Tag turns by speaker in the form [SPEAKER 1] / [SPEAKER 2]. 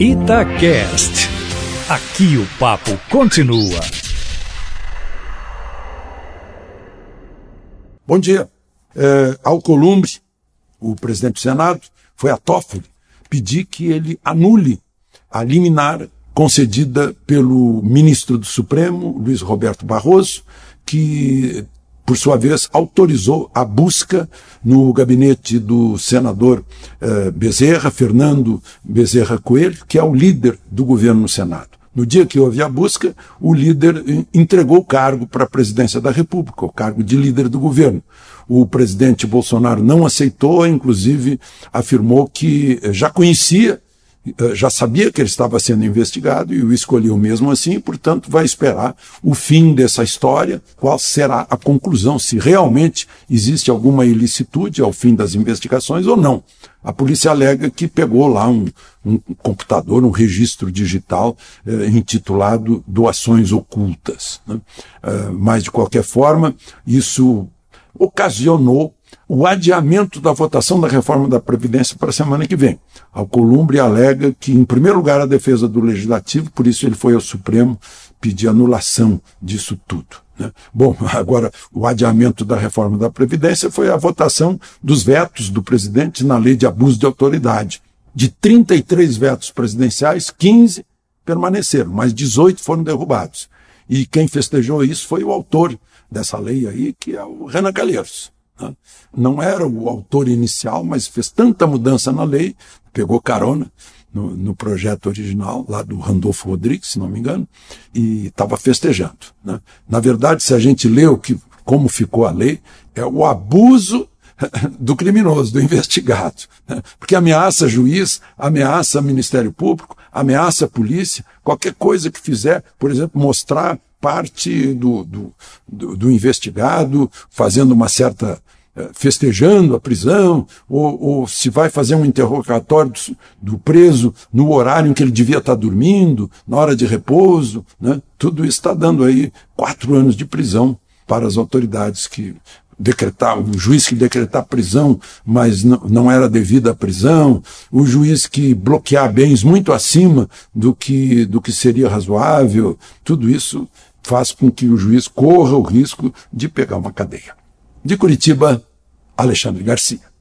[SPEAKER 1] Itacast. Aqui o papo continua.
[SPEAKER 2] Bom dia. É, Alcolumbre, o presidente do Senado, foi a Toffoli pedir que ele anule a liminar concedida pelo ministro do Supremo, Luiz Roberto Barroso, que por sua vez, autorizou a busca no gabinete do senador eh, Bezerra, Fernando Bezerra Coelho, que é o líder do governo no Senado. No dia que houve a busca, o líder entregou o cargo para a presidência da República, o cargo de líder do governo. O presidente Bolsonaro não aceitou, inclusive afirmou que já conhecia eh, já sabia que ele estava sendo investigado e o escolheu mesmo assim, portanto, vai esperar o fim dessa história, qual será a conclusão, se realmente existe alguma ilicitude ao fim das investigações ou não. A polícia alega que pegou lá um, um computador, um registro digital eh, intitulado Doações Ocultas. Né? Eh, mas, de qualquer forma, isso ocasionou o adiamento da votação da reforma da Previdência para a semana que vem. Alcolumbre alega que, em primeiro lugar, a defesa do Legislativo, por isso ele foi ao Supremo pedir anulação disso tudo. Né? Bom, agora, o adiamento da reforma da Previdência foi a votação dos vetos do presidente na lei de abuso de autoridade. De 33 vetos presidenciais, 15 permaneceram, mas 18 foram derrubados. E quem festejou isso foi o autor dessa lei aí, que é o Renan Calheiros. Né? Não era o autor inicial, mas fez tanta mudança na lei, pegou carona no, no projeto original, lá do Randolfo Rodrigues, se não me engano, e estava festejando. Né? Na verdade, se a gente lê o que, como ficou a lei, é o abuso do criminoso, do investigado. Né? Porque ameaça juiz, ameaça Ministério Público, ameaça polícia, qualquer coisa que fizer, por exemplo, mostrar parte do, do, do, do investigado fazendo uma certa eh, festejando a prisão, ou, ou, se vai fazer um interrogatório do, do, preso no horário em que ele devia estar dormindo, na hora de repouso, né? tudo isso está dando aí quatro anos de prisão para as autoridades que decretar, o juiz que decretar prisão, mas não, não era devida a prisão, o juiz que bloquear bens muito acima do que, do que seria razoável, tudo isso faz com que o juiz corra o risco de pegar uma cadeia. De Curitiba, Alexandre Garcia.